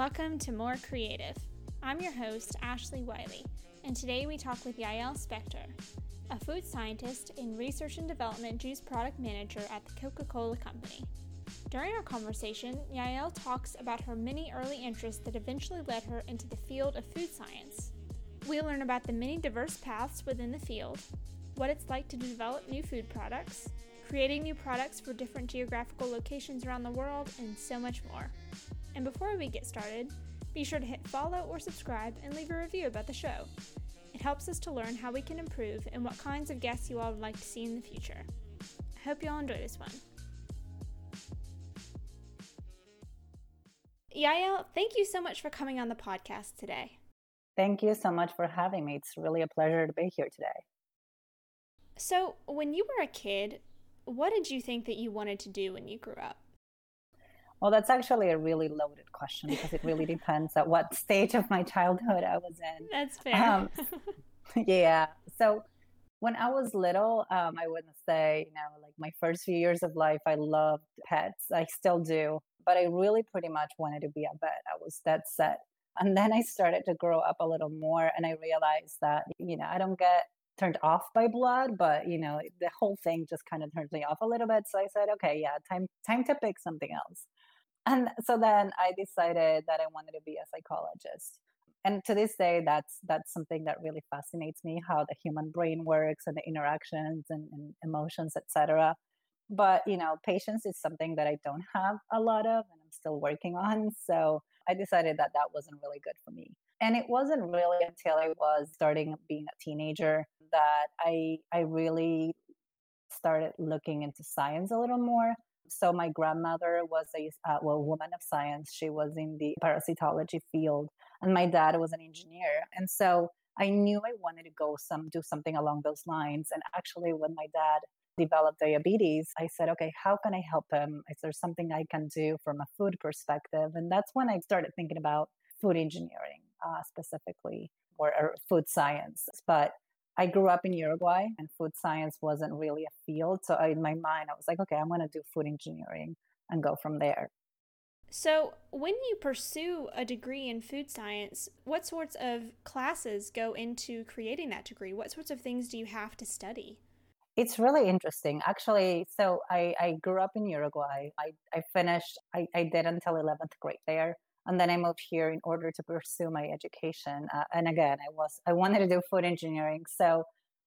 Welcome to More Creative. I'm your host, Ashley Wiley, and today we talk with Yael Spector, a food scientist and research and development juice product manager at the Coca Cola Company. During our conversation, Yael talks about her many early interests that eventually led her into the field of food science. We learn about the many diverse paths within the field, what it's like to develop new food products, creating new products for different geographical locations around the world, and so much more. And before we get started, be sure to hit follow or subscribe and leave a review about the show. It helps us to learn how we can improve and what kinds of guests you all would like to see in the future. I hope you all enjoy this one. Yael, thank you so much for coming on the podcast today. Thank you so much for having me. It's really a pleasure to be here today. So, when you were a kid, what did you think that you wanted to do when you grew up? Well, that's actually a really loaded question because it really depends at what stage of my childhood I was in. That's fair. Um, yeah. So when I was little, um, I wouldn't say, you know, like my first few years of life, I loved pets. I still do, but I really pretty much wanted to be a vet. I was that set. And then I started to grow up a little more and I realized that, you know, I don't get turned off by blood, but you know, the whole thing just kind of turned me off a little bit. So I said, okay, yeah, time time to pick something else. And so then I decided that I wanted to be a psychologist. And to this day, that's that's something that really fascinates me: how the human brain works and the interactions and, and emotions, etc. But you know, patience is something that I don't have a lot of, and I'm still working on. So I decided that that wasn't really good for me. And it wasn't really until I was starting being a teenager that I I really started looking into science a little more so my grandmother was a uh, well woman of science. She was in the parasitology field, and my dad was an engineer. And so I knew I wanted to go some do something along those lines. And actually, when my dad developed diabetes, I said, okay, how can I help him? Is there something I can do from a food perspective? And that's when I started thinking about food engineering uh, specifically or, or food science. But I grew up in Uruguay and food science wasn't really a field. So in my mind, I was like, okay, I'm going to do food engineering and go from there. So, when you pursue a degree in food science, what sorts of classes go into creating that degree? What sorts of things do you have to study? It's really interesting. Actually, so I, I grew up in Uruguay. I, I finished, I, I did until 11th grade there and then I moved here in order to pursue my education. Uh, and again, I was I wanted to do food engineering, so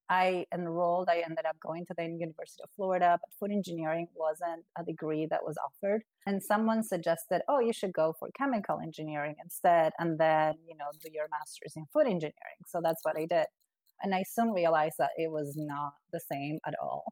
I enrolled. I ended up going to the University of Florida, but food engineering wasn't a degree that was offered. And someone suggested, "Oh, you should go for chemical engineering instead, and then you know do your master's in food engineering." So that's what I did. And I soon realized that it was not the same at all.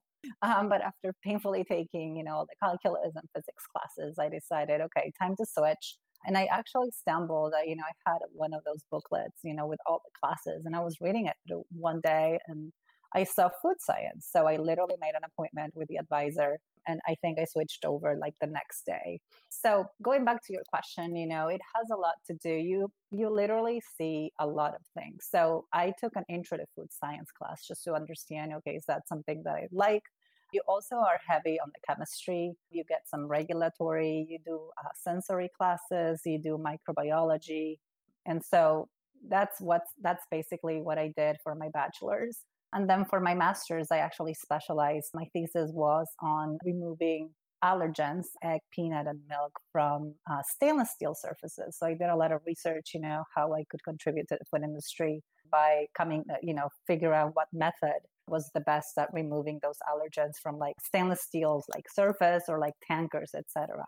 Um, but after painfully taking, you know, the calculus and physics classes, I decided, okay, time to switch. And I actually stumbled, you know, I had one of those booklets, you know, with all the classes, and I was reading it one day and I saw food science. So I literally made an appointment with the advisor and I think I switched over like the next day. So going back to your question, you know, it has a lot to do. You you literally see a lot of things. So I took an intro to food science class just to understand, okay, is that something that I like? You also are heavy on the chemistry. You get some regulatory, you do uh, sensory classes, you do microbiology. And so that's what's that's basically what I did for my bachelor's. And then for my master's, I actually specialized. My thesis was on removing allergens, egg, peanut, and milk from uh, stainless steel surfaces. So I did a lot of research, you know, how I could contribute to the food industry by coming, uh, you know, figure out what method was the best at removing those allergens from like stainless steels like surface or like tankers etc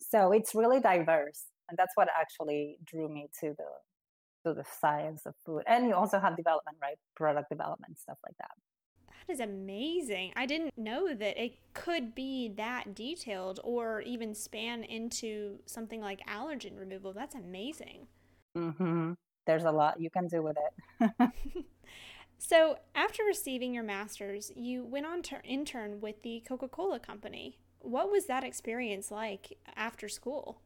so it's really diverse and that's what actually drew me to the to the science of food and you also have development right product development stuff like that that is amazing. I didn't know that it could be that detailed or even span into something like allergen removal. That's amazing. Mm-hmm. There's a lot you can do with it. So, after receiving your master's, you went on to intern with the Coca Cola Company. What was that experience like after school?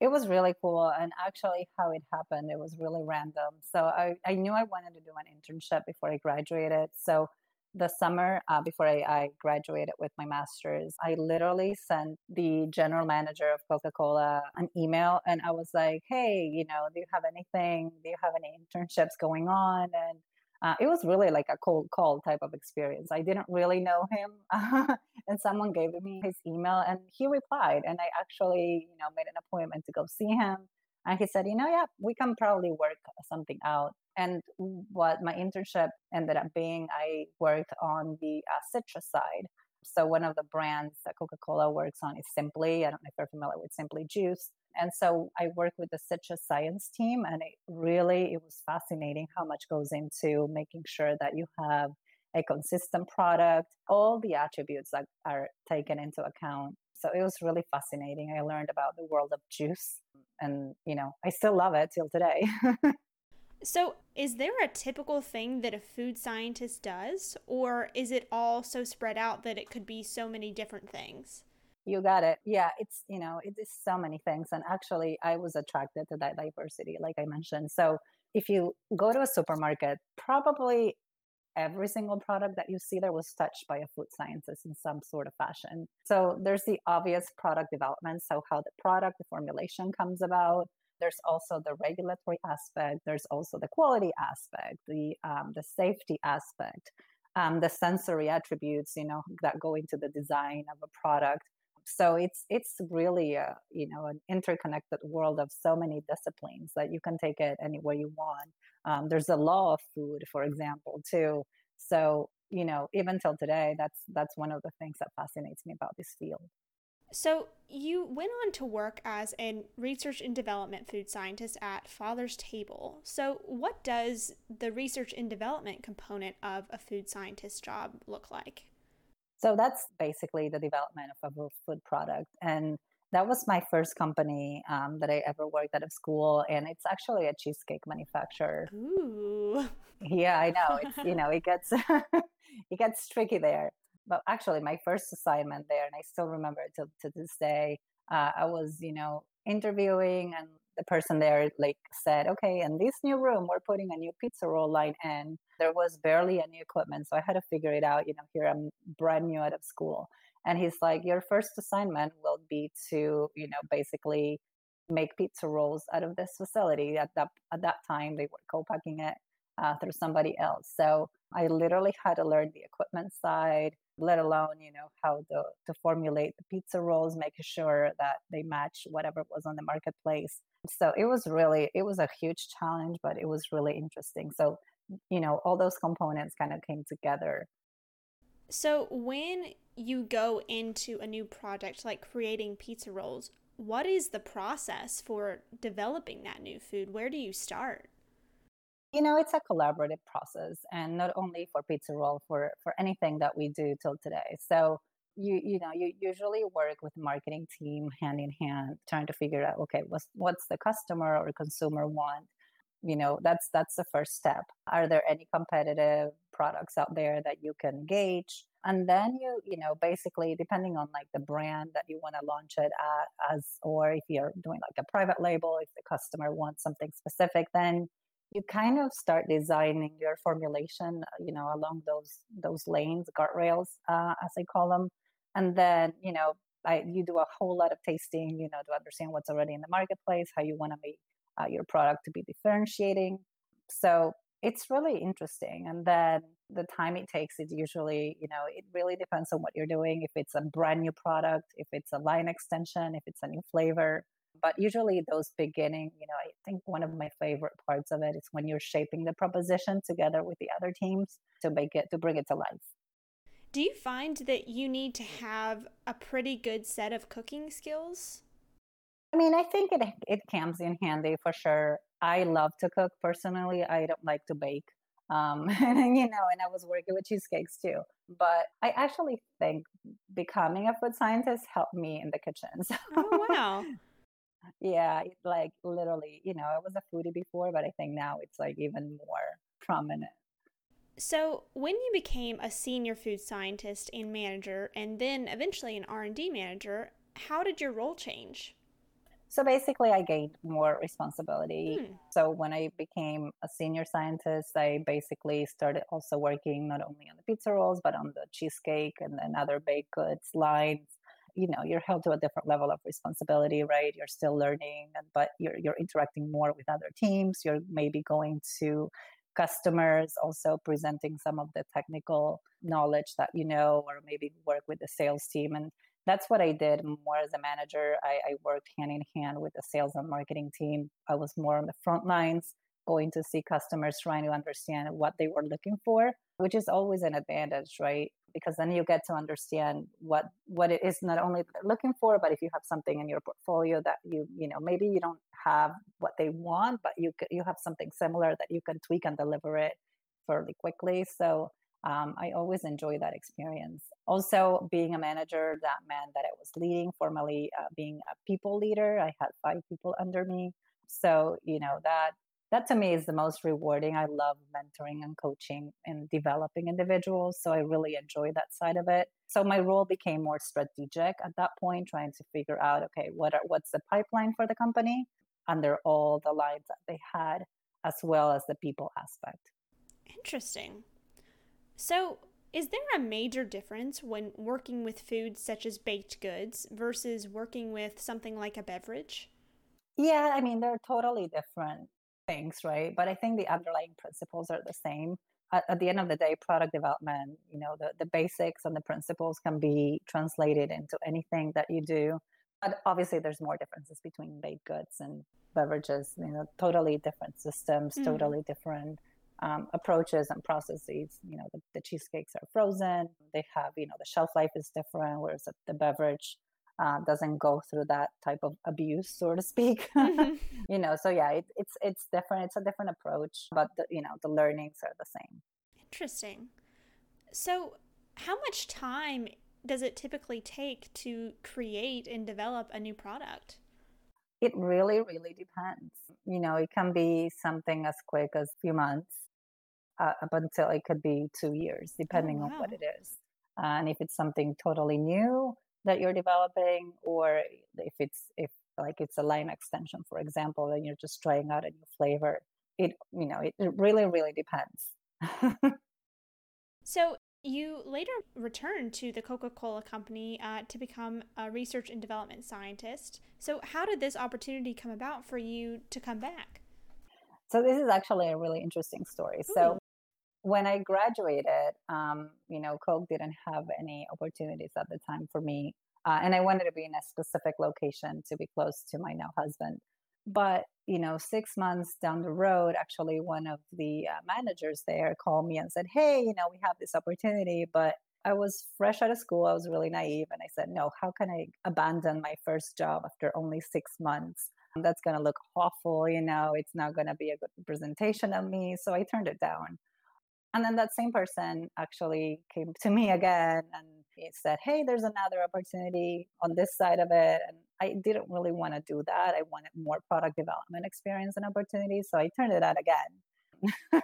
It was really cool. And actually, how it happened, it was really random. So, I, I knew I wanted to do an internship before I graduated. So, the summer uh, before I, I, graduated with my master's, I literally sent the general manager of Coca Cola an email and I was like, hey, you know, do you have anything? Do you have any internships going on? And uh, it was really like a cold call type of experience. I didn't really know him, and someone gave me his email, and he replied. And I actually, you know, made an appointment to go see him. And he said, you know, yeah, we can probably work something out. And what my internship ended up being, I worked on the uh, citrus side. So one of the brands that Coca-Cola works on is Simply. I don't know if you're familiar with Simply Juice. And so I work with the citrus science team, and it really it was fascinating how much goes into making sure that you have a consistent product, all the attributes that are taken into account. So it was really fascinating. I learned about the world of juice, and you know I still love it till today. So, is there a typical thing that a food scientist does, or is it all so spread out that it could be so many different things? You got it. Yeah, it's, you know, it is so many things. And actually, I was attracted to that diversity, like I mentioned. So, if you go to a supermarket, probably every single product that you see there was touched by a food scientist in some sort of fashion. So, there's the obvious product development. So, how the product, the formulation comes about there's also the regulatory aspect there's also the quality aspect the um, the safety aspect um, the sensory attributes you know that go into the design of a product. So it's it's really a you know an interconnected world of so many disciplines that you can take it anywhere you want. Um, there's a law of food for example too. So you know even till today that's that's one of the things that fascinates me about this field so, you went on to work as a research and development food scientist at Father's Table. So, what does the research and development component of a food scientist job look like? So, that's basically the development of a food product. And that was my first company um, that I ever worked at of school, and it's actually a cheesecake manufacturer. Ooh. Yeah, I know. It's you know it gets it gets tricky there but actually my first assignment there and i still remember it to, to this day uh, i was you know interviewing and the person there like said okay in this new room we're putting a new pizza roll line in. There was barely any equipment so i had to figure it out you know here i'm brand new out of school. And he's like your first assignment will be to you know basically make pizza rolls out of this facility. At that at that time they were co-packing it uh, through somebody else. So i literally had to learn the equipment side let alone you know how to, to formulate the pizza rolls making sure that they match whatever was on the marketplace. So it was really it was a huge challenge but it was really interesting. So you know all those components kind of came together. So when you go into a new project like creating pizza rolls what is the process for developing that new food? Where do you start you know it's a collaborative process and not only for pizza roll for for anything that we do till today. So you you know you usually work with marketing team hand in hand trying to figure out okay what's what's the customer or consumer want? You know that's that's the first step. Are there any competitive products out there that you can gauge and then you you know basically depending on like the brand that you want to launch it at as or if you're doing like a private label if the customer wants something specific then you kind of start designing your formulation uh, you know along those those lanes guardrails uh, as i call them. And then you know I, you do a whole lot of tasting you know to understand what's already in the marketplace how you want to make uh, your product to be differentiating. So it's really interesting. And then the time it takes is usually you know it really depends on what you're doing. If it's a brand new product if it's a line extension if it's a new flavor but usually those beginning you know i think one of my favorite parts of it is when you're shaping the proposition together with the other teams to make it to bring it to life do you find that you need to have a pretty good set of cooking skills i mean i think it it comes in handy for sure i love to cook personally i don't like to bake um, and you know, and I was working with cheesecakes too. But I actually think becoming a food scientist helped me in the kitchen. So. Oh wow! Yeah, like literally, you know, I was a foodie before, but I think now it's like even more prominent. So, when you became a senior food scientist and manager and then eventually an R&D manager, how did your role change? So basically, I gained more responsibility. Hmm. So when I became a senior scientist, I basically started also working not only on the pizza rolls, but on the cheesecake and then other baked goods lines. You know, you're held to a different level of responsibility, right? You're still learning, but you're you're interacting more with other teams. You're maybe going to customers, also presenting some of the technical knowledge that you know, or maybe work with the sales team and that's what I did more as a manager. I, I, worked hand in hand with the sales and marketing team. I was more on the front lines, going to see customers, trying to understand what they were looking for, which is always an advantage, right? Because then you get to understand what what it is not only they're looking for, but if you have something in your portfolio that you you know maybe you don't have what they want, but you you have something similar that you can tweak and deliver it fairly quickly. So um, I always enjoy that experience. Also, being a manager, that meant that I was leading, formally uh, being a people leader. I had five people under me. So, you know, that that to me is the most rewarding. I love mentoring and coaching and developing individuals. So I really enjoy that side of it. So my role became more strategic at that point, trying to figure out, okay, what are, what's the pipeline for the company under all the lines that they had, as well as the people aspect. Interesting. So, is there a major difference when working with foods such as baked goods versus working with something like a beverage? Yeah, I mean, they're totally different things, right? But I think the underlying principles are the same. At, at the end of the day, product development, you know, the, the basics and the principles can be translated into anything that you do. But obviously, there's more differences between baked goods and beverages, you know, totally different systems, mm. totally different um, approaches and processes. You know, the, the, cheesecakes are frozen. They have, you know, the shelf life is different, whereas the beverage uh, doesn't go through that type of abuse, so to speak. Mm-hmm. you know, so yeah, it, it's it's different. It's a different approach, but the, you know, the learnings are the same. Interesting. So, how much time does it typically take to create and develop a new product? It really, really depends. You know, it can be something as quick as a few months uh, up until it could be two years, oh, depending oh, wow. on what it is. Uh, and if it's something totally new that you're developing, or if it's if like it's a line extension, for example, and you're just trying out a new flavor, it you know it, it really really depends. so you later returned to the Coca Cola Company uh, to become a research and development scientist. So, how did this opportunity come about for you to come back? So, this is actually a really interesting story. So, when I graduated, um, you know, Coke didn't have any opportunities at the time for me. Uh, and I wanted to be in a specific location to be close to my now husband. But, you know, six months down the road, actually, one of the uh, managers there called me and said, Hey, you know, we have this opportunity, but I was fresh out of school. I was really naive. And I said, No, how can I abandon my first job after only six months? That's going to look awful. You know, it's not going to be a good representation of me. So I turned it down. And then that same person actually came to me again and he said, Hey, there's another opportunity on this side of it. And I didn't really want to do that. I wanted more product development experience and opportunities. So I turned it down again.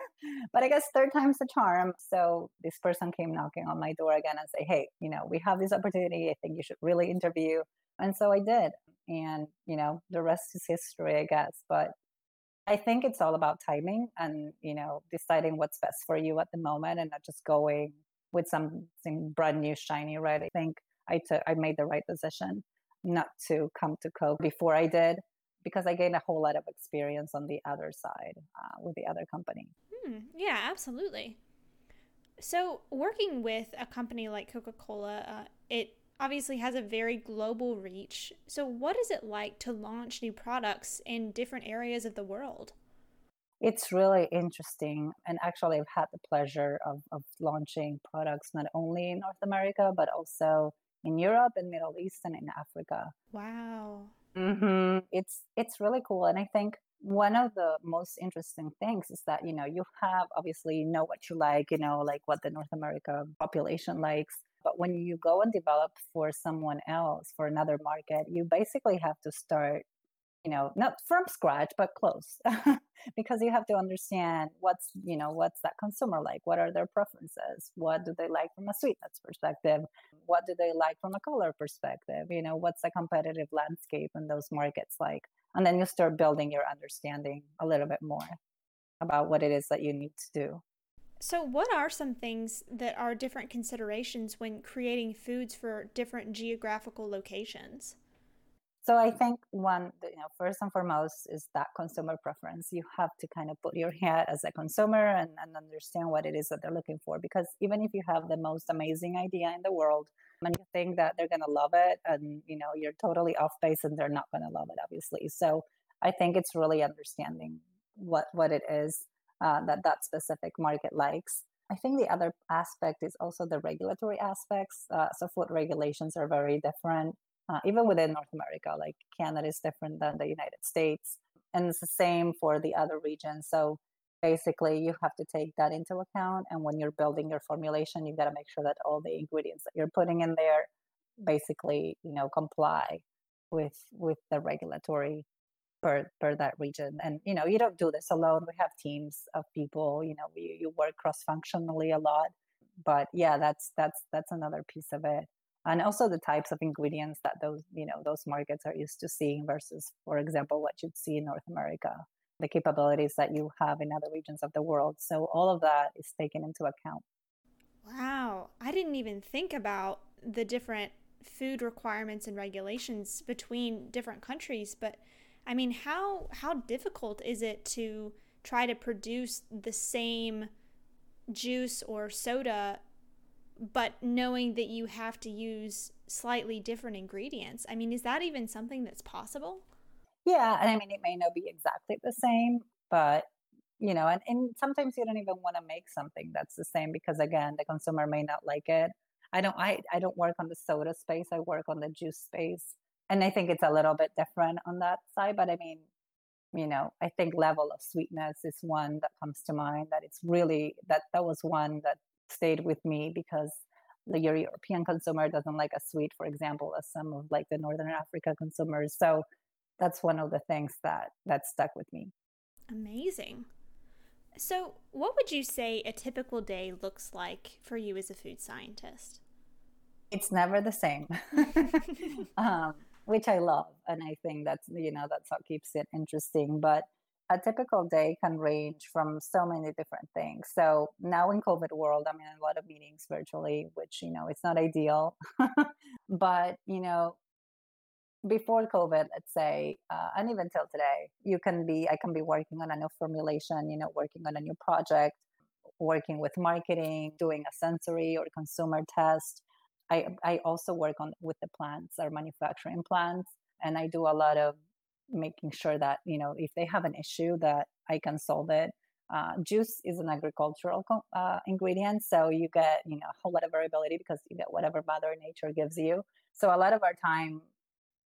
but I guess third time's the charm. So this person came knocking on my door again and say, Hey, you know, we have this opportunity. I think you should really interview. And so I did. And, you know, the rest is history, I guess. But I think it's all about timing and, you know, deciding what's best for you at the moment and not just going with something brand new, shiny, right? I think I took, I made the right decision not to come to Coke before I did because I gained a whole lot of experience on the other side uh, with the other company. Hmm, yeah, absolutely. So, working with a company like Coca Cola, uh, it obviously has a very global reach. So, what is it like to launch new products in different areas of the world? It's really interesting. And actually, I've had the pleasure of, of launching products not only in North America, but also in Europe and Middle East and in Africa. Wow. Mm-hmm. It's, it's really cool. And I think one of the most interesting things is that, you know, you have obviously you know what you like, you know, like what the North America population likes but when you go and develop for someone else, for another market, you basically have to start you know not from scratch but close. Because you have to understand what's you know what's that consumer like? What are their preferences? What do they like from a sweetness perspective? What do they like from a color perspective? You know what's the competitive landscape in those markets like? And then you start building your understanding a little bit more about what it is that you need to do so, what are some things that are different considerations when creating foods for different geographical locations? So I think one, you know, first and foremost is that consumer preference. You have to kind of put your head as a consumer and, and understand what it is that they're looking for. Because even if you have the most amazing idea in the world and you think that they're going to love it and, you know, you're totally off base and they're not going to love it, obviously. So I think it's really understanding what, what it is uh, that that specific market likes. I think the other aspect is also the regulatory aspects. Uh, so food regulations are very different uh, even within North America, like Canada is different than the United States. And it's the same for the other regions. So basically, you have to take that into account. And when you're building your formulation, you've got to make sure that all the ingredients that you're putting in there basically, you know, comply with with the regulatory per per that region. And you know, you don't do this alone. We have teams of people. You know, you, you work cross functionally a lot. But yeah, that's that's that's another piece of it and also the types of ingredients that those you know those markets are used to seeing versus for example what you'd see in north america the capabilities that you have in other regions of the world so all of that is taken into account wow i didn't even think about the different food requirements and regulations between different countries but i mean how how difficult is it to try to produce the same juice or soda but knowing that you have to use slightly different ingredients. I mean, is that even something that's possible? Yeah, and I mean, it may not be exactly the same, but you know, and, and sometimes you don't even want to make something that's the same because again, the consumer may not like it. I don't I, I don't work on the soda space, I work on the juice space. And I think it's a little bit different on that side. But I mean, you know, I think level of sweetness is one that comes to mind that it's really that that was one that stayed with me because the European consumer doesn't like a sweet, for example, as some of like the Northern Africa consumers. So that's one of the things that that stuck with me. Amazing. So, what would you say a typical day looks like for you as a food scientist? It's never the same, um, which I love, and I think that's you know that's what keeps it interesting. But a typical day can range from so many different things. So now in COVID world, I'm in a lot of meetings virtually, which you know it's not ideal, but you know before COVID, let's say, uh, and even till today, you can be I can be working on a new formulation, you know, working on a new project, working with marketing, doing a sensory or consumer test. I I also work on with the plants, our manufacturing plants, and I do a lot of making sure that you know if they have an issue that i can solve it. Uh, juice is an agricultural uh, ingredient so you get you know a whole lot of variability because you get whatever mother nature gives you. So a lot of our time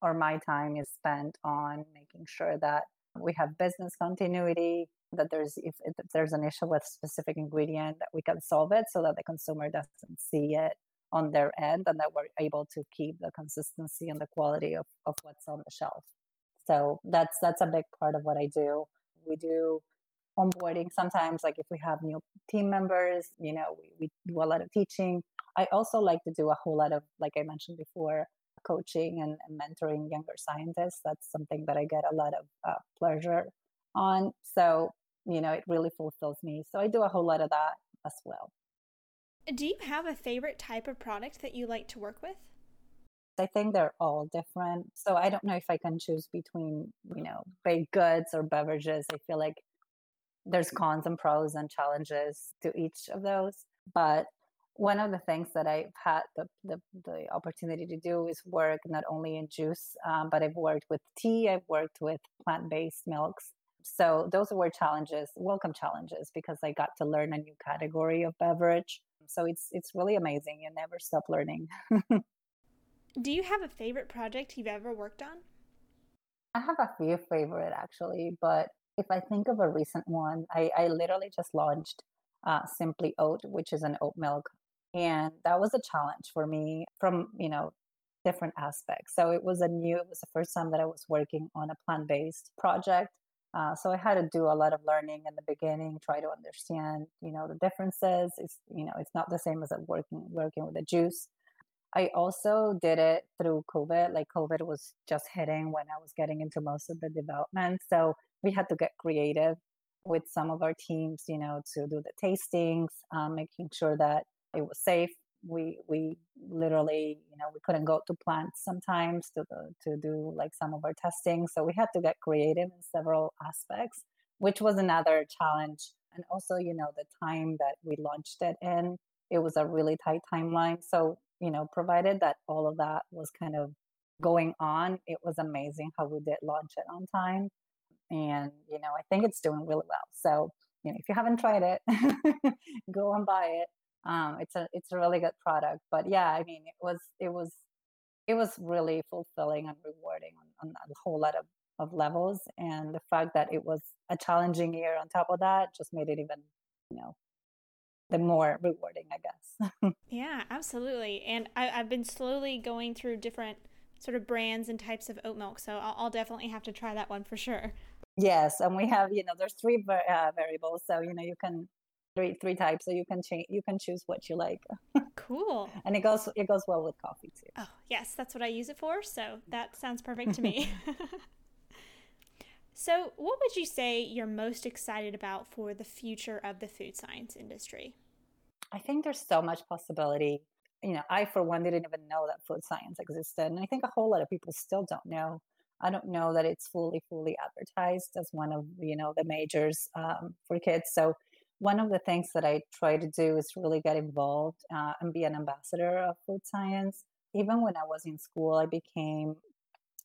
or my time is spent on making sure that we have business continuity that there's if, if there's an issue with specific ingredient that we can solve it so that the consumer doesn't see it on their end and that we're able to keep the consistency and the quality of, of what's on the shelf so that's that's a big part of what I do. We do onboarding sometimes, like if we have new team members, you know, we, we do a lot of teaching. I also like to do a whole lot of, like I mentioned before, coaching and, and mentoring younger scientists. That's something that I get a lot of uh, pleasure on. So, you know, it really fulfills me. So I do a whole lot of that as well. Do you have a favorite type of product that you like to work with? I think they're all different. So I don't know if I can choose between, you know, baked goods or beverages. I feel like there's cons and pros and challenges to each of those. But one of the things that I've had the, the, the opportunity to do is work not only in juice, um, but I've worked with tea, I've worked with plant based milks. So those were challenges, welcome challenges, because I got to learn a new category of beverage. So it's it's really amazing. You never stop learning. Do you have a favorite project you've ever worked on? I have a few favorite actually, but if I think of a recent one, I, I literally just launched uh, Simply Oat, which is an oat milk. And that was a challenge for me from, you know, different aspects. So it was a new, it was the first time that I was working on a plant based project. Uh, so I had to do a lot of learning in the beginning, try to understand, you know, the differences. It's, you know, it's not the same as working working with the juice. I also did it through COVID. Like COVID was just hitting when I was getting into most of the development. So we had to get creative with some of our teams, you know, to do the tastings, um, making sure that it was safe we we literally you know we couldn't go to plants sometimes to the, to do like some of our testing so we had to get creative in several aspects which was another challenge. And also you know the time that we launched it in it was a really tight timeline so you know provided that all of that was kind of going on it was amazing how we did launch it on time. And you know i think it's doing really well so you know if you haven't tried it go and buy it um, it's a it's a really good product. But yeah, I mean, it was it was it was really fulfilling and rewarding on, on a whole lot of, of levels. And the fact that it was a challenging year on top of that just made it even, you know, the more rewarding, I guess. yeah, absolutely. And I, have been slowly going through different sort of brands and types of oat milk. So I'll, I'll definitely have to try that one for sure. Yes, and we have you know there's three uh, variables, so you know you can three three types, so you can change. You can choose what you like. Cool. and it goes it goes well with coffee too. Oh yes, that's what I use it for. So that sounds perfect to me. so, what would you say you're most excited about for the future of the food science industry? I think there's so much possibility. You know, I for one didn't even know that food science existed, and I think a whole lot of people still don't know. I don't know that it's fully, fully advertised as one of you know the majors um, for kids. So one of the things that I try to do is really get involved uh, and be an ambassador of food science. Even when I was in school, I became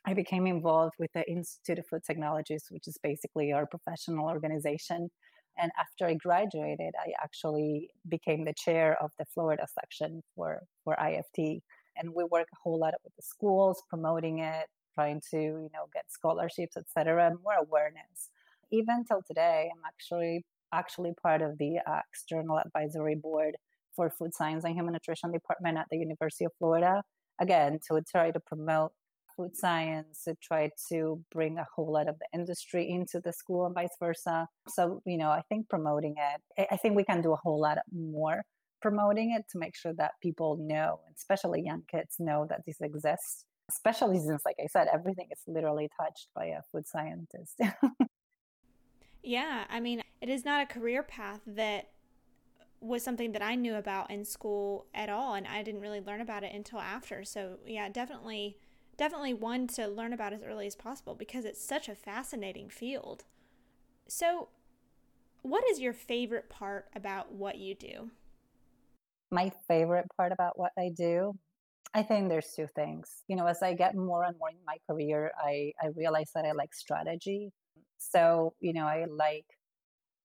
I became involved with the Institute of Food Technologists, which is basically our professional organization. And after I graduated, I actually became the chair of the Florida section for, for IFT. And we work a whole lot with the schools, promoting it, trying to, you know, get scholarships, et cetera, more awareness. Even till today, I'm actually actually part of the uh, external advisory board for food science and human nutrition department at the University of Florida. Again, to try to promote food science, to try to bring a whole lot of the industry into the school and vice versa. So, you know, I think promoting it, I think we can do a whole lot more promoting it to make sure that people know, especially young kids know that this exists. Especially since, like I said, everything is literally touched by a food scientist. Yeah, I mean, it is not a career path that was something that I knew about in school at all and I didn't really learn about it until after. So, yeah, definitely definitely one to learn about as early as possible because it's such a fascinating field. So, what is your favorite part about what you do? My favorite part about what I do, I think there's two things. You know, as I get more and more in my career, I, I realize that I like strategy. So, you know, I like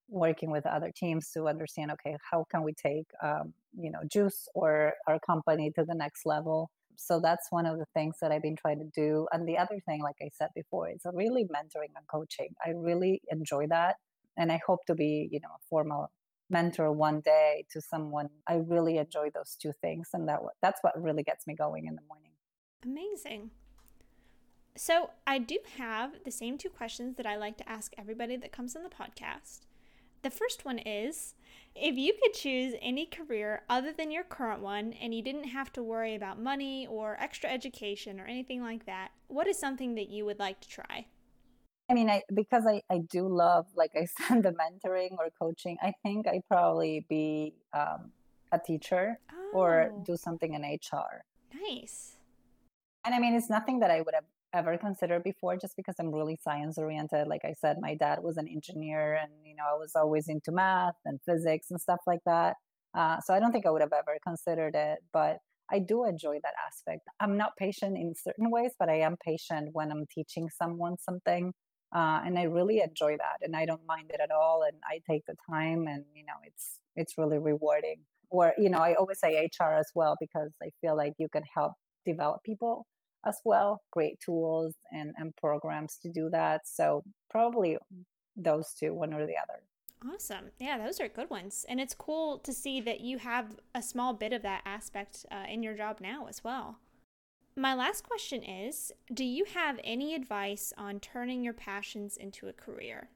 working with other teams to understand okay how can we take um, you know juice or our company to the next level? So that's one of the things that i've been trying to do. And the other thing like i said before is really mentoring and coaching. I really enjoy that. And i hope to be you know a formal mentor one day to someone. I really enjoy those two things and that that's what really gets me going in the morning. Amazing so, I do have the same two questions that I like to ask everybody that comes on the podcast. The first one is if you could choose any career other than your current one and you didn't have to worry about money or extra education or anything like that, what is something that you would like to try? I mean, I because I, I do love, like I said, the mentoring or coaching. I think I'd probably be um, a teacher oh. or do something in HR. Nice. And I mean, it's nothing that I would have ever considered before just because I'm really science oriented. Like I said, my dad was an engineer and, you know, I was always into math and physics and stuff like that. Uh, so I don't think I would have ever considered it, but I do enjoy that aspect. I'm not patient in certain ways, but I am patient when I'm teaching someone something. Uh, and I really enjoy that and I don't mind it at all. And I take the time and, you know, it's, it's really rewarding. Or, you know, I always say HR as well because I feel like you can help develop people as well great tools and, and programs to do that. So probably those two one or the other. Awesome. Yeah those are good ones. And it's cool to see that you have a small bit of that aspect uh, in your job now as well. My last question is Do you have any advice on turning your passions into a career?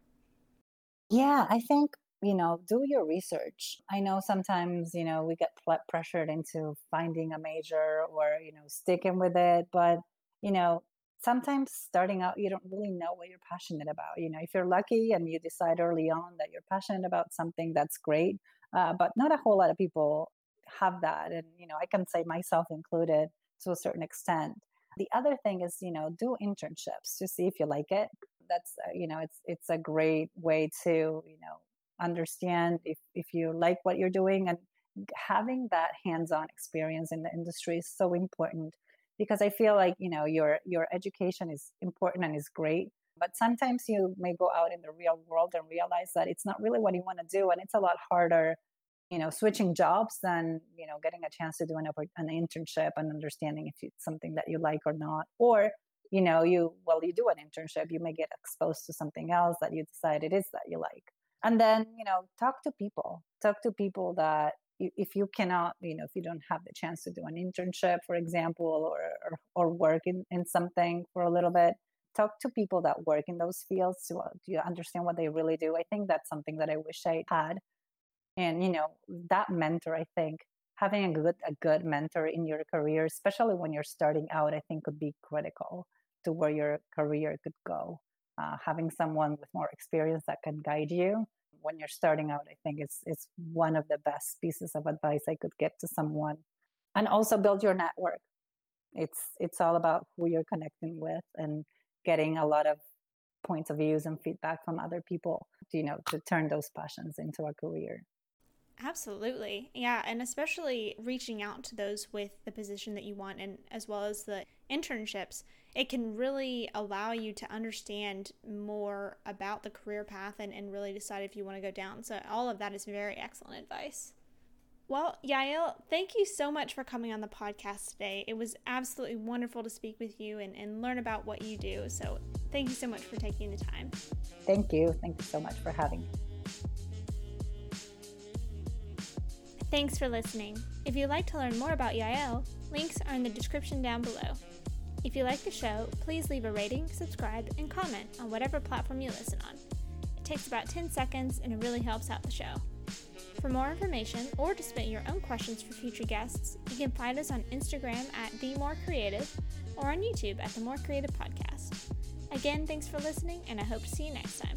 Yeah, I think, you know, do your research. I know sometimes, you know, we get pressured into finding a major or, you know, sticking with it. But, you know, sometimes starting out, you don't really know what you're passionate about. You know, if you're lucky and you decide early on that you're passionate about something, that's great. Uh, but not a whole lot of people have that. And, you know, I can say myself included to a certain extent. The other thing is, you know, do internships to see if you like it. That's, uh, you know, it's it's a great way to, you know, understand if if you like what you're doing and having that hands-on experience in the industry is so important because I feel like, you know, your your education is important and is great, but sometimes you may go out in the real world and realize that it's not really what you want to do and it's a lot harder you know switching jobs than you know getting a chance to do an, an internship and understanding if it's something that you like or not. Or you know you well you do an internship you may get exposed to something else that you decide it is that you like and then you know talk to people. Talk to people that if you cannot you know if you don't have the chance to do an internship for example or or, or work in, in something for a little bit talk to people that work in those fields to, to understand what they really do. I think that's something that i wish i had. And you know that mentor i think having a good a good mentor in your career especially when you're starting out i think could be critical to where your career could go. Uh, having someone with more experience that can guide you when you're starting out i think it's it's one of the best pieces of advice i could get to someone and also build your network it's it's all about who you're connecting with and getting a lot of points of views and feedback from other people you know to turn those passions into a career Absolutely. Yeah. And especially reaching out to those with the position that you want, and as well as the internships, it can really allow you to understand more about the career path and, and really decide if you want to go down. So, all of that is very excellent advice. Well, Yael, thank you so much for coming on the podcast today. It was absolutely wonderful to speak with you and, and learn about what you do. So, thank you so much for taking the time. Thank you. Thank you so much for having me. Thanks for listening. If you'd like to learn more about Yael, links are in the description down below. If you like the show, please leave a rating, subscribe, and comment on whatever platform you listen on. It takes about 10 seconds and it really helps out the show. For more information or to submit your own questions for future guests, you can find us on Instagram at The More Creative or on YouTube at The More Creative Podcast. Again, thanks for listening, and I hope to see you next time.